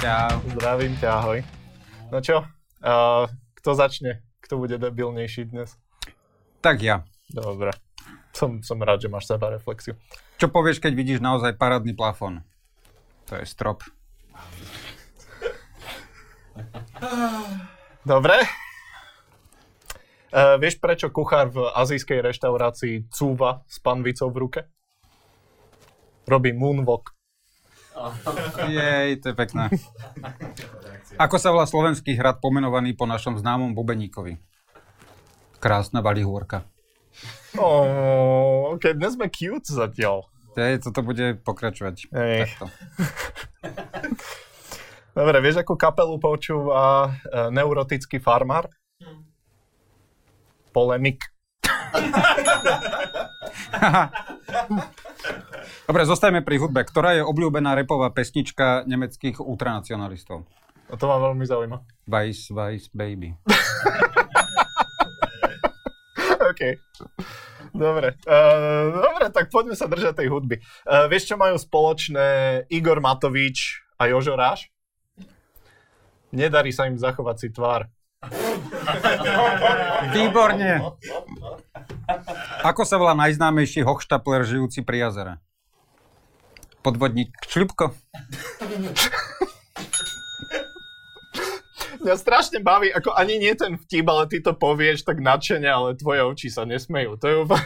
Čau. Zdravím ťa, ahoj. No čo, uh, kto začne? Kto bude debilnejší dnes? Tak ja. Dobre. Som, som rád, že máš seba reflexiu. Čo povieš, keď vidíš naozaj parádny plafón? To je strop. Dobre. Uh, vieš, prečo kuchár v azijskej reštaurácii cúva s panvicou v ruke? Robí moonwalk. Jej, to je pekné. Ako sa volá slovenský hrad pomenovaný po našom známom bubeníkovi? Krásna balihúrka. Oh, ok, dnes sme cute zatiaľ. Tej, toto bude pokračovať. Ej. Takto. Dobre, vieš, akú kapelu počúva uh, neurotický farmár? Polemik. Dobre, zostajme pri hudbe. Ktorá je obľúbená repová pesnička nemeckých ultranacionalistov? A to ma veľmi zaujíma. Vice, Vice, Baby. OK. Dobre. Uh, dobre, tak poďme sa držať tej hudby. Uh, vieš, čo majú spoločné Igor Matovič a Jožo Ráš? Nedarí sa im zachovať si tvár. Výborne. Ako sa volá najznámejší hochštapler žijúci pri jazere? Podvodník Šľupko. Mňa strašne baví, ako ani nie ten vtip, ale ty to povieš tak nadšene, ale tvoje oči sa nesmejú. To je úplne...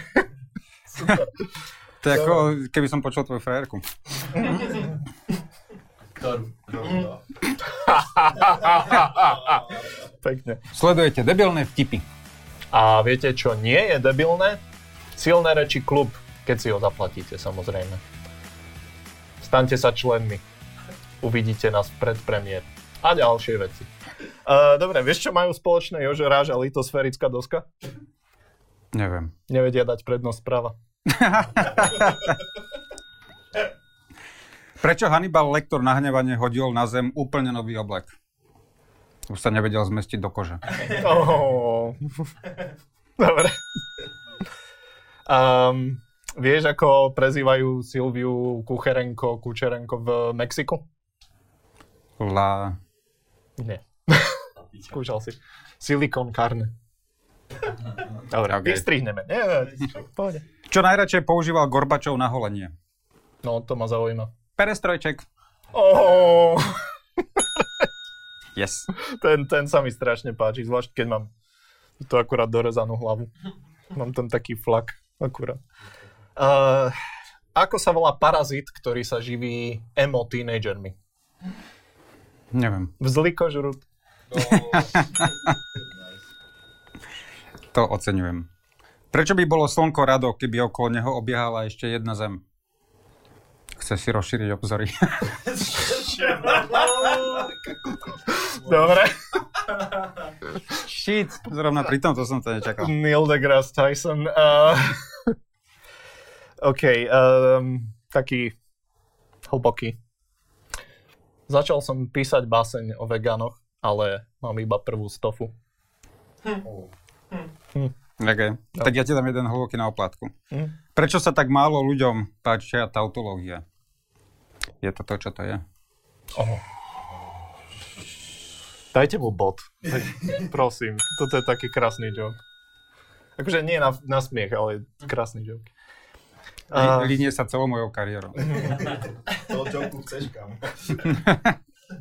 To je ako, keby som počul tvoju frajerku. Pekne. Sledujete debilné vtipy. A viete, čo nie je debilné? Silné reči klub, keď si ho zaplatíte, samozrejme. Staňte sa členmi. Uvidíte nás v predpremiér. A ďalšie veci. Uh, dobre, vieš, čo majú spoločné Jožo Ráž a litosférická doska? Neviem. Nevedia dať prednosť práva. Prečo Hannibal Lektor na hnevanie hodil na zem úplne nový oblek? Už sa nevedel zmestiť do kože. Oh. Dobre. Um, vieš, ako prezývajú Silviu Kucherenko, Kučerenko v Mexiku? La... Nie. Skúšal si. Silicon carne. Dobre, Ok. okay. vystrihneme. Nie, nie, pohode. Čo najradšej používal Gorbačov na holenie? No, to ma zaujíma. Perestrojček. Oh, Yes. ten, ten sa mi strašne páči, zvlášť keď mám to akurát dorezanú hlavu. Mám tam taký flak, akurát. Uh, ako sa volá parazit, ktorý sa živí emo tínedžermi? Neviem. Vzlý kožrut. To oceňujem. Prečo by bolo slnko rado, keby okolo neho obiehala ešte jedna zem? Chce si rozšíriť obzory. Dobre. Shit. Zrovna pri tomto som to nečakal. Neil deGrasse Tyson. Uh, OK, um, taký hlboký. Začal som písať báseň o vegánoch, ale mám iba prvú stofu. Okay. Tak ja ti dám jeden hlboký na oplátku. Hm. Prečo sa tak málo ľuďom páčia tautológia? Je to to, čo to je? Oh. Dajte mu bod. Tak, prosím, toto je taký krásny joke. Akože nie na, na smiech, ale krásny joke. Uh, Línie sa celou mojou kariérou. To joku chceš kam?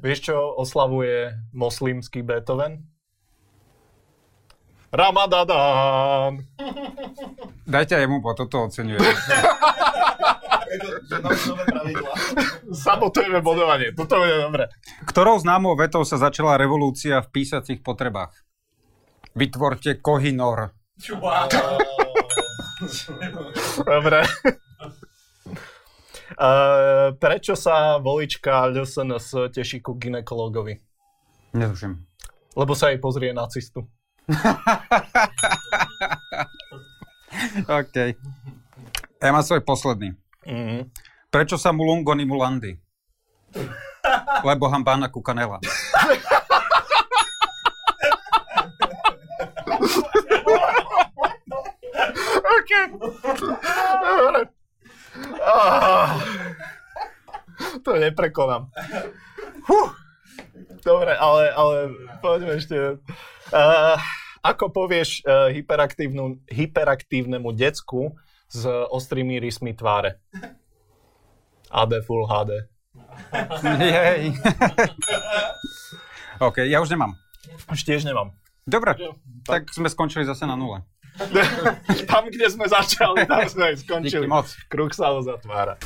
vieš, čo oslavuje moslimský Beethoven? Ramadán! Dajte aj mu, bo toto oceňujem. Je to, že máme nové pravidlá. Sabotujeme bodovanie. Toto je dobre. Ktorou známou vetou sa začala revolúcia v písacích potrebách? Vytvorte Kohinor. Dobre. Uh, prečo sa volička LSNS teší ku ginekologovi? Netuším. Lebo sa jej pozrie nacistu. OK. Ja mám svoj posledný. Mm. Prečo sa mulungony mulandy? Lebo hambána kukanela. OK. Dobre. Ah. To neprekonám. Huh. Dobre, ale, ale poďme ešte. Uh, ako povieš uh, hyperaktívnu, hyperaktívnemu decku s ostrými rysmi tváre? AD Full HD. Jej. OK, ja už nemám. Už tiež nemám. Dobre, tak sme skončili zase na nule. Tam, kde sme začali, tam sme aj Díky skončili. moc. Kruh sa uzatvára.